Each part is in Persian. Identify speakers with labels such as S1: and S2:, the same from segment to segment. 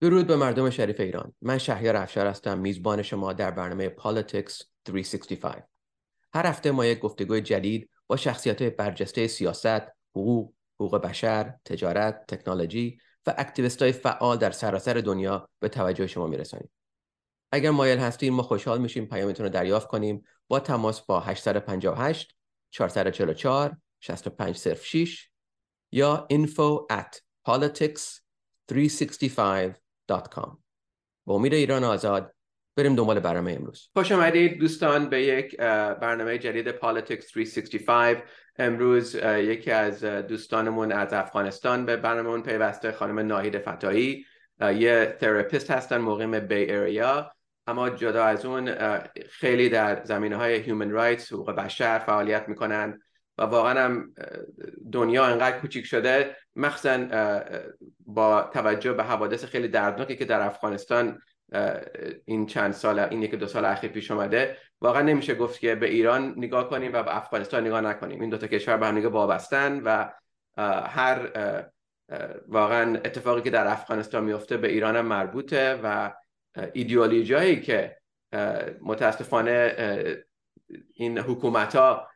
S1: درود به مردم شریف ایران من شهریار افشار هستم میزبان شما در برنامه Politics 365 هر هفته ما یک گفتگوی جدید با شخصیت برجسته سیاست، حقوق، حقوق بشر، تجارت، تکنولوژی و اکتیویست های فعال در سراسر دنیا به توجه شما میرسانیم. اگر مایل هستین ما خوشحال میشیم پیامتون رو دریافت کنیم با تماس با 858 444 6506 یا info at politics 365.com با امید ایران آزاد بریم دنبال برنامه امروز. خوش آمدید دوستان به یک برنامه جدید Politics 365 امروز یکی از دوستانمون از افغانستان به برنامهمون پیوسته خانم ناهید فتاحی یه therapist هستن مقیم Bay Area اما جدا از اون خیلی در زمینه های human rights حقوق بشر فعالیت می‌کنن. و واقعا هم دنیا انقدر کوچیک شده مخصوصا با توجه به حوادث خیلی دردناکی که در افغانستان این چند سال این یک دو سال اخیر پیش اومده واقعا نمیشه گفت که به ایران نگاه کنیم و به افغانستان نگاه نکنیم. این دو تا کشور به هم نگاه وابستن و هر واقعا اتفاقی که در افغانستان میفته به ایران هم مربوطه و ایدئولوژی که متاسفانه این حکومت ها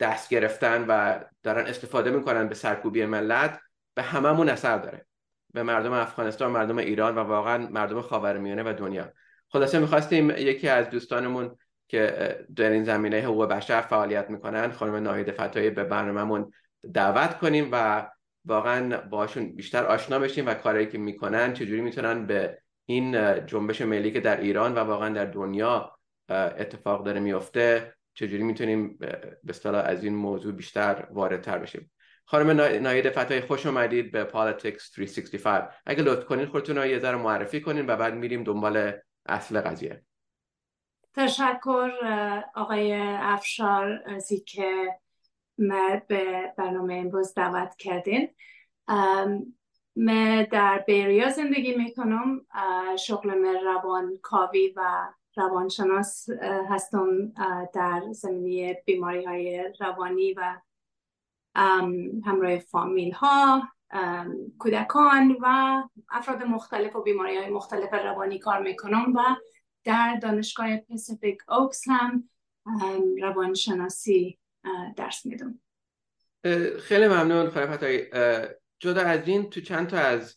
S1: دست گرفتن و دارن استفاده می‌کنن به سرکوبی ملت به هممون اثر داره. به مردم افغانستان مردم ایران و واقعا مردم خاورمیانه و دنیا. خلاصه می‌خواستیم یکی از دوستانمون که در این زمینه حقوق بشر فعالیت می‌کنن خانم ناهید فتایی به برنامهمون دعوت کنیم و واقعا باشون بیشتر آشنا بشیم و کاری که می‌کنن چجوری می‌تونن به این جنبش ملی که در ایران و واقعا در دنیا اتفاق داره میفته چجوری می‌تونیم به اصطلاح از این موضوع بیشتر واردتر بشیم؟ خانم ناید فتای خوش اومدید به Politics 365 اگه لطف کنید خودتون رو یه ذره معرفی کنین و بعد میریم دنبال اصل قضیه.
S2: تشکر آقای افشار از که به برنامه امروز دعوت کردین. من در بیریا زندگی می‌کنم. شغل من روان کاوی و روانشناس هستم در زمینه بیماری های روانی و همراه فامیل ها کودکان و افراد مختلف و بیماری های مختلف روانی کار می‌کنم و در دانشگاه پسیفیک اوکس هم روانشناسی درس میدم.
S1: خیلی ممنون خانم جدا از این تو چند تا از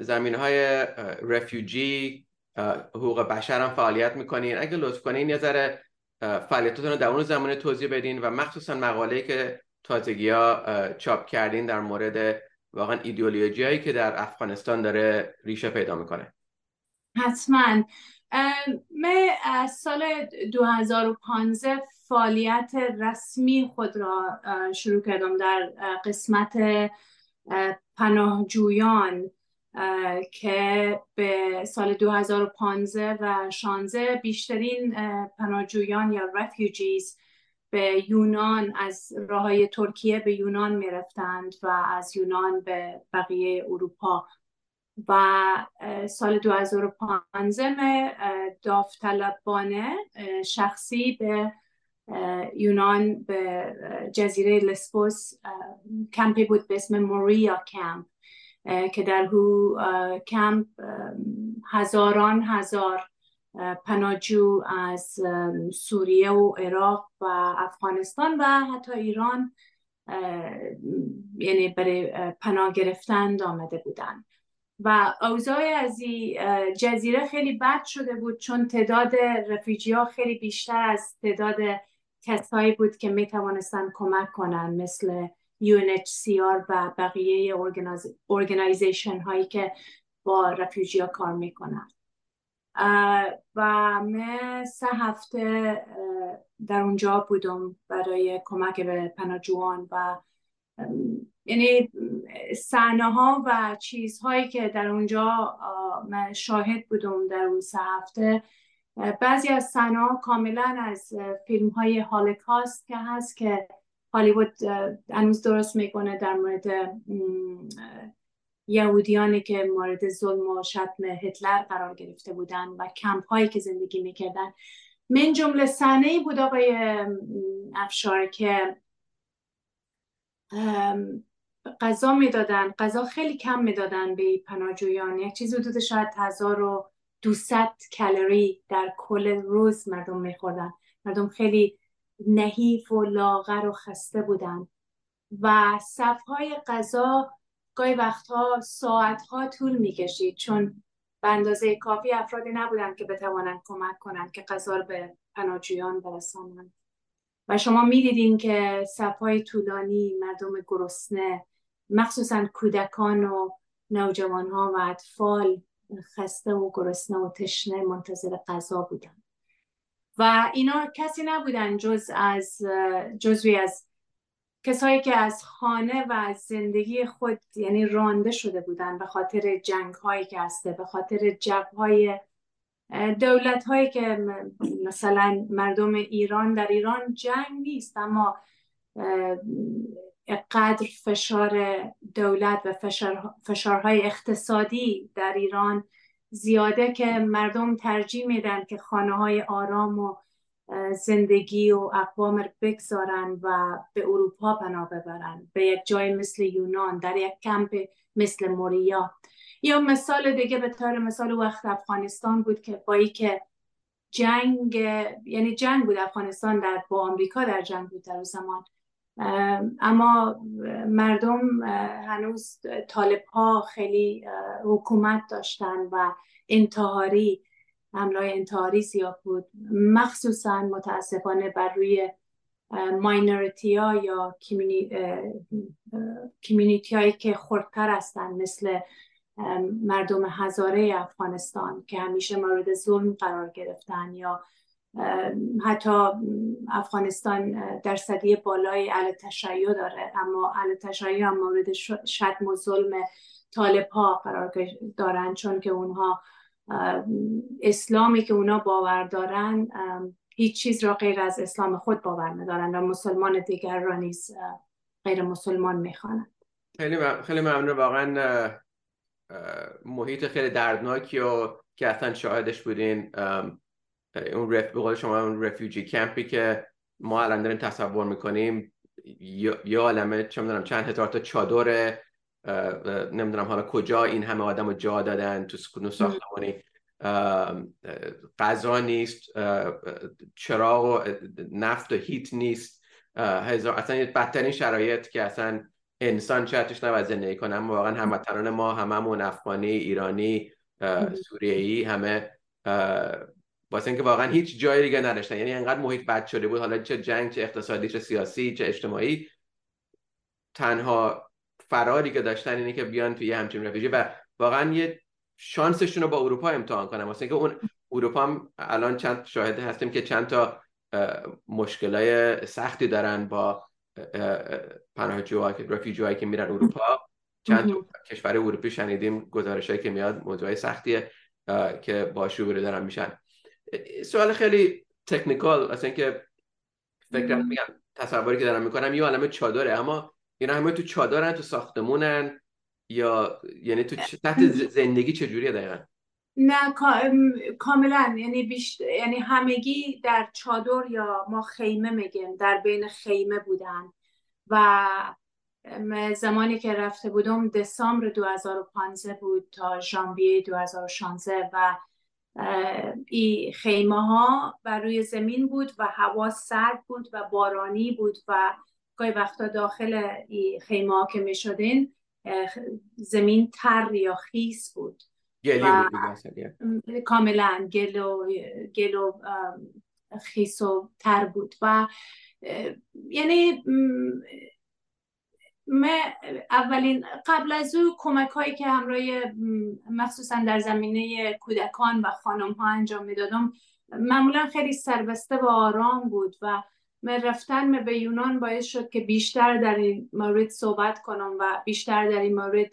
S1: زمین های رفیوجی حقوق بشر هم فعالیت می‌کنین. اگه لطف کنین یه ذره فعالیتاتون رو در اون زمانه توضیح بدین و مخصوصا مقاله که تازگی ها چاپ کردین در مورد واقعا ایدئولوژی هایی که در افغانستان داره ریشه پیدا می‌کنه.
S2: حتما. من از سال 2015 فعالیت رسمی خود را شروع کردم در قسمت پناهجویان. که به سال 2015 و 16 بیشترین پناهجویان یا رفیوجیز به یونان از راه های ترکیه به یونان می رفتند و از یونان به بقیه اروپا. و سال 2015 داوطلبانه شخصی به یونان به جزیره لسبوس کمپی بود به اسم موریا کمپ. که در هو کمپ هزاران هزار پناهجو از سوریه و عراق و افغانستان و حتی ایران یعنی برای پناه گرفتن آمده بودن. و اوضاع از این جزیره خیلی بد شده بود چون تعداد رفیجی ها خیلی بیشتر از تعداد کسایی بود که می توانستن کمک کنن مثل UNHCR و بقیه ارگنایزیشن هایی که با رفیوجی کار می‌کنن. و من سه هفته در اونجا بودم برای کمک به پناهجویان و یعنی صحنه ها و چیزهایی که در اونجا من شاهد بودم در اون سه هفته. بعضی از صحنه کاملا از فیلم های هالوکاست که هست که هالیوود هنوز درست می‌کنه در مورد یهودیانی که مورد ظلم و شتم هتلر قرار گرفته بودن و کمپ هایی که زندگی می‌کردن. من جمله صحنه ای بود آقای افشار که غذا می‌دادن غذا خیلی کم می‌دادن به پناهجویان. یک چیز حدود شاید هزار و دوست کالری در کل روز مردم میخوردن. مردم خیلی نحیف و لاغر و خسته بودن و صفهای غذا گاهی وقتها ساعتها طول می‌کشید چون به اندازه کافی افرادی نبودن که بتوانند کمک کنند که غذا رو به پناهجویان برسانند. و شما می‌دیدین که صفهای طولانی مردم گرسنه مخصوصا کودکان و نوجوان ها و اطفال خسته و گرسنه و تشنه منتظر غذا بودن. و اینا کسی نبودن جز از جزوی از کسایی که از خانه و از زندگی خود یعنی رانده شده بودن به خاطر جنگ هایی که هسته به خاطر جب های دولت هایی که مثلا مردم ایران در ایران جنگ نیست اما قدر فشار دولت و فشار، فشارهای اقتصادی در ایران زیاده که مردم ترجیح میدن که خانه های آرام و زندگی و اقوام بگذارن و به اروپا پناه ببرن. به یک جای مثل یونان در یک کمپ مثل موریا. یا مثال دیگه به طور مثال وقت افغانستان بود که با که جنگ یعنی جنگ بود افغانستان در با آمریکا در جنگ بود در زمان. اما مردم هنوز طالب ها خیلی حکومت داشتن و انتحاری حملای انتحاری زیاد بود. مخصوصا متاسفانه بر روی ماینورتی ها یا کمیونیتی هایی که خردتر هستن مثل مردم هزاره افغانستان که همیشه مورد ظلم قرار گرفتن یا حتی افغانستان درصدی بالای اهل تشیع داره. اما اهل تشیع هم مورد شتم و ظلم طالب ها قرار دارن. چون که اونها اسلامی که اونا باور دارن هیچ چیز را غیر از اسلام خود باور ندارن و مسلمان دیگر را نیز غیر مسلمان می‌خوانند.
S1: خیلی خیلی ممنون. واقعا محیط خیلی دردناکی و که اصلا شاهدش بودین. اون رف... به شما اون رفیوجی کمپی که ما الان داریم تصور می‌کنیم یه عالمه چه می‌دونم چند هزار تا چادر نمی‌دونم حالا کجا این همه آدم رو جا دادن تو سکونو ساختمانی غذا نیست چراغ و نفت و هیت نیست. اصلا بدترین شرایط که اصلا انسان چتش نباید زندگی کنه اما واقعا هموطنان ما هممون افغانی ایرانی سوریه‌ای همه واسه اینکه واقعا هیچ جای دیگه نداشتن. یعنی انقدر محیط بد شده بود. حالا چه جنگ چه اقتصادی چه سیاسی چه اجتماعی. تنها فراری که داشتن اینه که بیان توی همچین رفیجی و واقعا یه شانسشون رو با اروپا امتحان کنن. واسه اینکه اون اروپا هم الان چند شاهد هستیم که چند تا مشکلای سختی دارن با پناهجوها که رفیجوهایی که میرن اروپا. چند کشور اروپی شنیدیم گزارشایی که میاد موضوع سختیه که با روبرو دارن میشن. سوال خیلی تکنیکال اصلا که فکر میگم تصوری که دارم می‌کنم یه عالمه چادره اما اینا همه تو چادرن تو ساختمونن یا یعنی تو تحت زندگی چجوریه دقیقا؟
S2: نه کاملا. یعنی بیشت... یعنی همگی در چادر یا ما خیمه میگیم در بین خیمه بودن. و زمانی که رفته بودم دسامبر 2015 بود تا ژانویه 2016 و این خیمه ها بر روی زمین بود و هوا سرد بود و بارانی بود و گاهی وقتا داخل این خیمه ها که می شدین زمین تر یا خیس بود
S1: گلی
S2: بود کاملا گل و, گل و خیس و تر بود و یعنی اولین قبل از او کمک هایی که همراه مخصوصا در زمینه کودکان و خانم ها انجام می‌دادم معمولا خیلی سربسته و آرام بود و من رفتن به یونان باعث شد که بیشتر در این مورد صحبت کنم و بیشتر در این مورد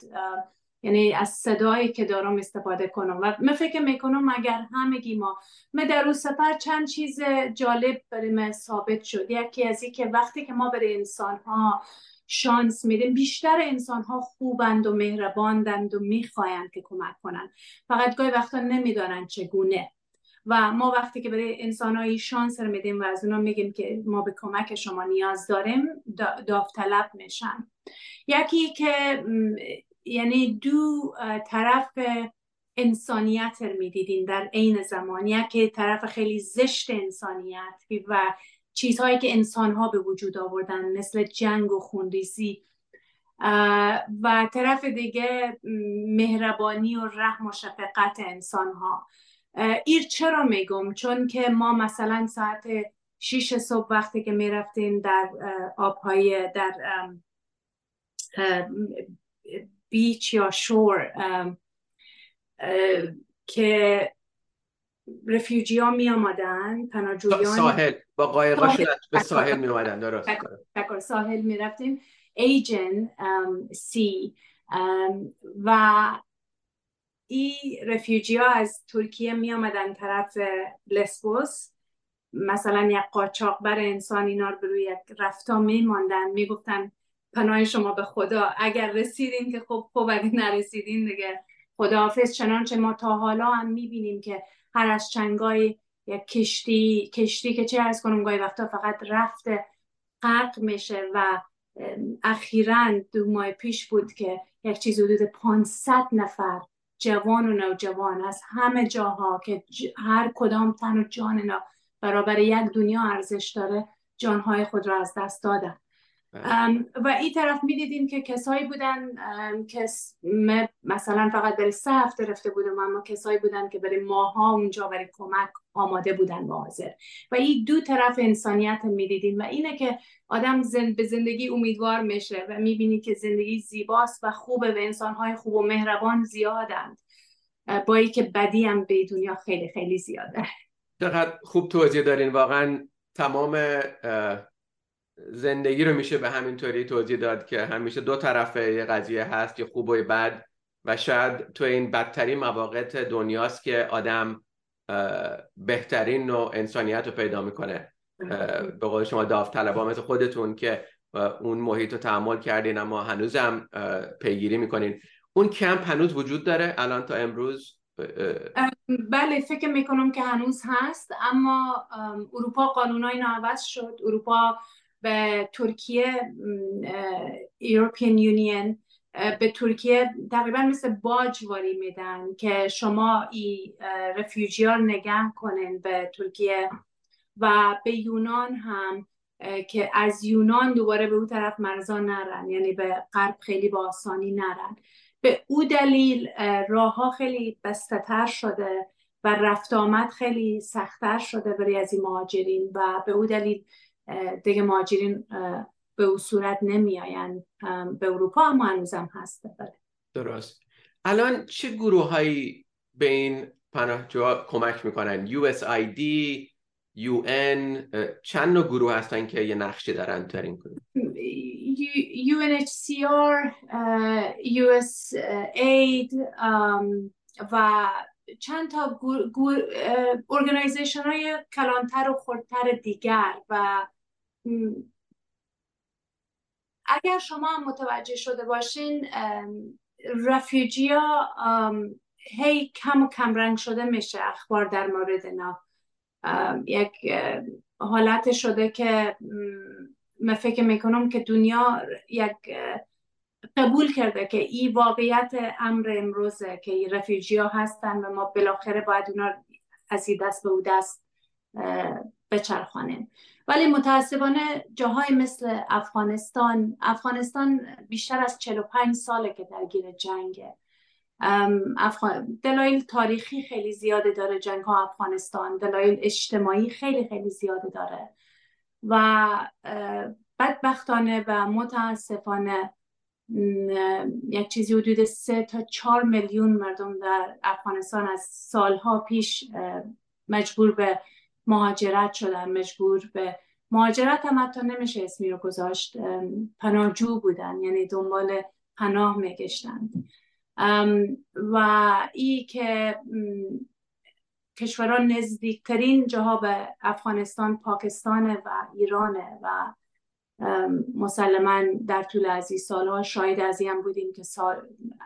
S2: یعنی از صدایی که دارم استفاده کنم. و من فکر می‌کنم اگر همگی ما من در اون سفر چند چیز جالب برای من ثابت شد. یکی از این که وقتی که ما برای انسان ها شانس میدیم. بیشتر انسان ها خوبند و مهرباندند و می‌خواهند که کمک کنند. فقط گاهی وقتا نمی‌دانند چگونه. و ما وقتی که برای انسانهایی شانس رو میدیم و از اونا میگیم که ما به کمک شما نیاز داریم داوطلب میشن. یکی که یعنی دو طرف انسانیت رو می‌دیدیم در عین زمان. یکی طرف خیلی زشت انسانیت و چیزهایی که انسانها به وجود آوردن مثل جنگ و خونریزی. و طرف دیگه مهربانی و رحم و شفقت انسانها. ایر چرا میگم؟ چون که ما مثلا ساعت شیش صبح وقتی که می‌رفتیم در آبهای در بیچ یا شور که رفیوجی ها می آمدن پناهجویان
S1: ساحل. با قایقاشون به ساحل می آمدن درست.
S2: ساحل می رفتیم ایجن سی و این رفیوجی ها از ترکیه می آمدن طرف لسبوس. مثلا یک قاچاق بر انسان اینا رو روی یک رفتا می ماندن می گفتن پناه شما به خدا. اگر رسیدین که خب خب اگر نرسیدین دیگه خداحافظ. چنانچه ما تا حالا هم می‌بینیم که هر از چنگای یک کشتی کشتی که چه از کنم گاهی وقتا فقط رفته غرق میشه و اخیرا دو ماه پیش بود که یک چیز حدود 500 نفر جوان و نوجوان از همه جاها که هر کدام تن و جان برابر یک دنیا ارزش داره جانهای خود را از دست دادن. و این طرف می‌دیدیم که کسایی بودن که مثلا فقط برای سه هفته رفته بودم اما کسایی بودن که برای ماها اونجا برای کمک آماده بودن با حاضر. و این دو طرف انسانیت می‌دیدیم و اینه که آدم زند به زندگی امیدوار میشه و می‌بینی که زندگی زیباست و خوبه و انسانهای خوب و مهربان زیادند. با ای که بدی هم به دنیا خیلی خیلی زیاده.
S1: چقدر خوب توضیح دارین واقعا تمام زندگی رو میشه به همین طوری توضیح داد که همیشه دو طرفه یه قضیه هست یه خوب و بد. و شاید تو این بدترین مواقع دنیاست که آدم بهترین نوع انسانیت رو پیدا می‌کنه. به قول شما داوطلبا مثل خودتون که اون محیط رو تحمل کردین اما هنوزم پیگیری می‌کنین. اون کمپ هنوز وجود داره الان تا امروز؟
S2: بله فکر می‌کنم که هنوز هست اما اروپا قانونای عوض شد. اروپا به ترکیه European Union به ترکیه تقریبا مثل باج واری میدن که شما ای رفیوجی ها نگه کنین به ترکیه. و به یونان هم که از یونان دوباره به اون طرف مرزا نرن یعنی به غرب خیلی با آسانی نرن. به او دلیل راه ها خیلی بستتر شده و رفت آمد خیلی سختتر شده برای از این مهاجرین و به او دلیل دیگه مهاجرین به او صورت نمیآیند. به اروپا اما هنوزم هست.
S1: درست. الان چه گروه هایی به این پناهجوها کمک می‌کنن؟ USID UN چند نوع گروه هستن که یه نقشی دارن در این گروه
S2: UNHCR USAID و چند تا ارگنایزیشن های کلانتر و خردتر دیگر و اگر شما متوجه شده باشین رفیوجیا هی کم و کم رنگ شده میشه اخبار در مورد اینا. یک حالت شده که من فکر می‌کنم که دنیا یک قبول کرده که این واقعیت امر امروزه که این رفیوجی ها هستن و ما بالاخره باید اونا از این دست به او دست بچرخانیم. ولی متاسفانه جاهای مثل افغانستان افغانستان بیشتر از 45 ساله که درگیر جنگه. افغان... دلایل تاریخی خیلی زیاده داره جنگ ها افغانستان. دلایل اجتماعی خیلی خیلی زیاده داره. و بدبختانه و متاسفانه یک چیزی حدود سه تا چهار میلیون مردم در افغانستان از سالها پیش مجبور به مهاجرت شدن مجبور به مهاجرت هم حتی نمیشه اسمی رو گذاشت پناهجو بودن یعنی دنبال پناه میگشتن. و ای که کشوران نزدیکترین جاها به افغانستان پاکستان و ایرانه و مسلما در طول از این سالها شاید از هم بودیم که سال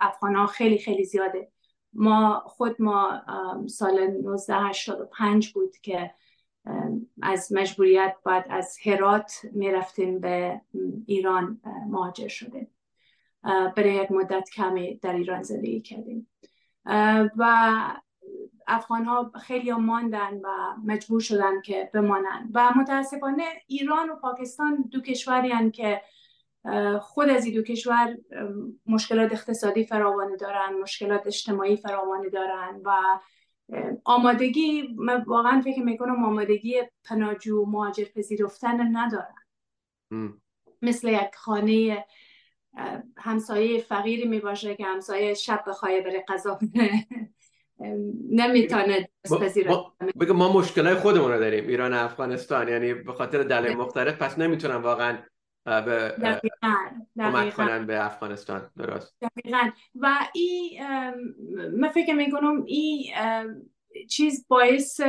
S2: افغان خیلی خیلی زیاده. ما خود ما سال 1985 بود که از مجبوریت بعد از هرات می‌رفتیم به ایران مهاجر شدیم. برای یک مدت کمی در ایران زندگی کردیم. و افغان ها خیلی ماندن و مجبور شدن که بمانن و متاسفانه ایران و پاکستان دو کشوری که خود از این دو کشور مشکلات اقتصادی فراوانی دارن مشکلات اجتماعی فراوانی دارن و آمادگی من واقعا فکر می‌کنم آمادگی پناهجو مهاجر پذیرفتن ندارن مثل یک خانه همسایه فقیری می باشه که همسایه شب بخواه بره غذا نمی‌تونه
S1: بگه ما مشکلات خودمون رو داریم ایران افغانستان یعنی به خاطر دلیل مختلف پس نمی‌تونم واقعا به کمک کنن به افغانستان درست.
S2: دقیقا. و این من فکر می‌کنم این چیز باعث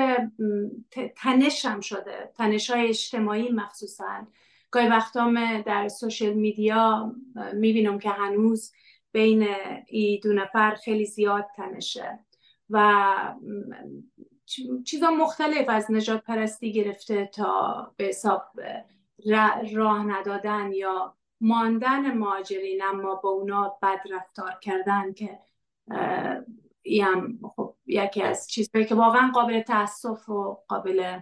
S2: تنش هم شده. تنش های اجتماعی مخصوصا. گاهی وقتا در سوشل میدیا می‌بینم که هنوز بین این دو نفر خیلی زیاد تنشه. و چیزا مختلف از نجات پرستی گرفته تا به حساب راه ندادن یا ماندن مهاجرین اما با اونا بد رفتار کردن که هم خب یکی از چیزهایی که واقعا قابل تاسف و قابل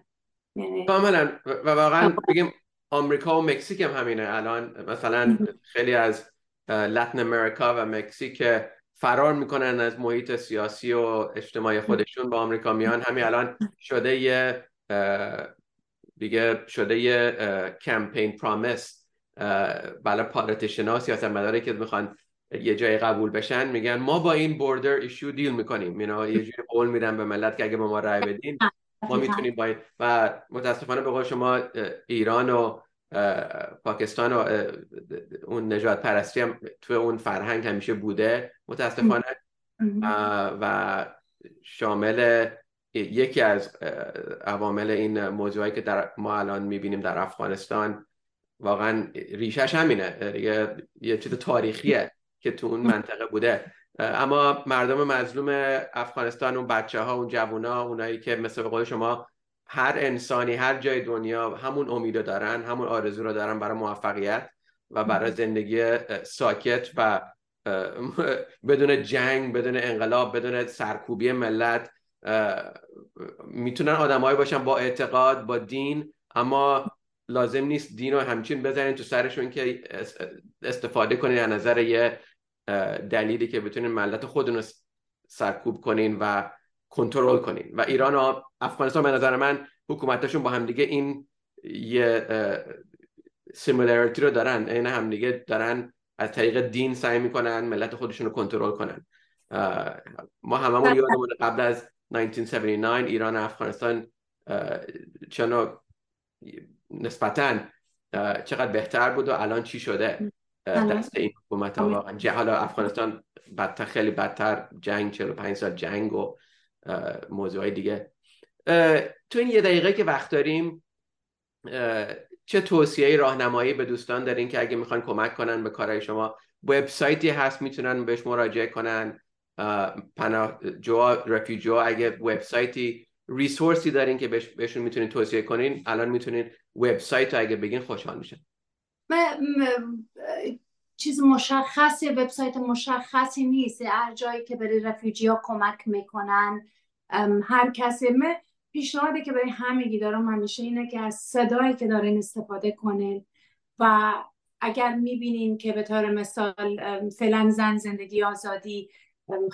S1: یعنی کاملا. و واقعا بگیم آمریکا و مکزیک هم همینه. الان مثلا خیلی از لاتین امریکا و مکزیک فرار می‌کنن از محیط سیاسی و اجتماعی خودشون با آمریکا میان. همین الان شده یه دیگه شده یه کمپین پرامیس برای پارتیشن ها سیاست مداره که می‌خوان یه جای قبول بشن میگن ما با این بوردر ایشو دیل می‌کنیم. یه جوری قول میدن به ملت که اگه به ما رای بدین ما می‌تونیم با این و متاسفانه به قول شما ایران و پاکستان و اون نجات پرستی هم تو اون فرهنگ همیشه بوده. متاسفانه. و شامل یکی از عوامل این موضوعی که در ما الان می‌بینیم در افغانستان واقعا ریشش همینه. یه, یه چیز تاریخیه که تو اون منطقه بوده. اما مردم مظلوم افغانستان اون بچه ها اون جوونا ها اونایی که مثل قول شما هر انسانی هر جای دنیا همون امید دارن همون آرزو رو دارن برای موفقیت و برای زندگی ساکت و بدون جنگ بدون انقلاب بدون سرکوبی ملت می‌تونن آدمایی باشن با اعتقاد با دین اما لازم نیست دین رو همچین بزنین تو سرشون که استفاده کنین از نظر یه دلیلی که بتونین ملت خودتون رو سرکوب کنین و کنترل کنین. و ایران و افغانستان به نظر من حکومتشون با همدیگه این یه سیمولاریتی رو دارن. این همدیگه دارن از طریق دین سعی می‌کنن ملت خودشون رو کنترل کنن. ما هممون یادمون قبل از 1979 ایران و افغانستان چنو نسبتا چقدر بهتر بود و الان چی شده؟ دست این حکومت ها واقعا. حالا افغانستان بدتر خیلی بدتر جنگ 45 سال جنگ و موضوعای دیگه. تو این یه دقیقه که وقت داریم چه توصیه راهنمایی به دوستان دارین که اگه می‌خوان کمک کنن به کارهای شما؟ وبسایتی هست می‌تونن بهش مراجعه کنن. پناه جوا رفیجو اگه وبسایتی ریسورسی دارین که بهشون می‌تونین توصیه کنین الان می‌تونین وبسایت اگه بگین خوشحال میشن.
S2: چیز مشخصی وبسایت مشخصی نیست. هر جایی که برای رفیجی ها کمک می‌کنن هر کسی من پیشنهادی که برای همگی دارم همیشه اینه که از صدایی که دارین استفاده کنین و اگر می‌بینین که به طور مثال فعلا زن زندگی آزادی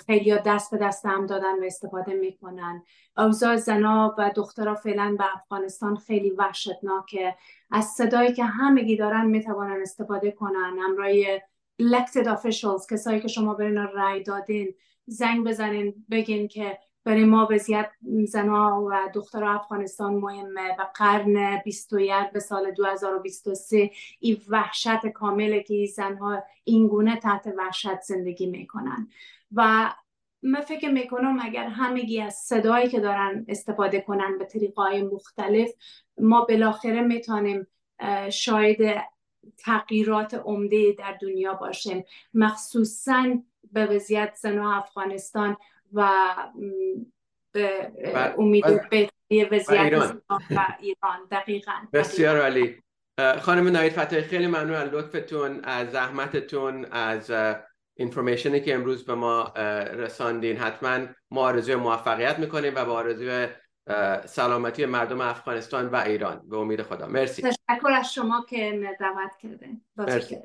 S2: خیلی دست به دست هم دادن و استفاده می‌کنن. اوضاع زنا و دخترها فعلا به افغانستان خیلی وحشتناکه. از صدایی که همگی دارن می‌توانن استفاده کنن. همراه elected officials کسایی که شما برین رای دادین زنگ بزنین بگین که برای ما وضعیت زنها و دخترها افغانستان مهمه و قرن 21 به سال 2023 این وحشت کامله که زنها اینگونه تحت وحشت زندگی می‌کنن. و من فکر می‌کنم اگر همگی از صدایی که دارن استفاده کنن به طریقای مختلف ما بالاخره می‌تونیم شاید تغییرات عمده در دنیا باشیم. مخصوصا به وضعیت زنها افغانستان و به امید بهتری وضعیت و ایران. دقیقا.
S1: بسیار عالی. خانم نایید فتای خیلی ممنون از لطفتون از زحمتتون از اینفورمیشنی که امروز به ما رساندین حتما ما آرزوی موفقیت می‌کنیم و با آرزوی سلامتی مردم افغانستان و ایران. به امید خدا. مرسی.
S2: تشکر از شما که دعوت کردین. مرسی.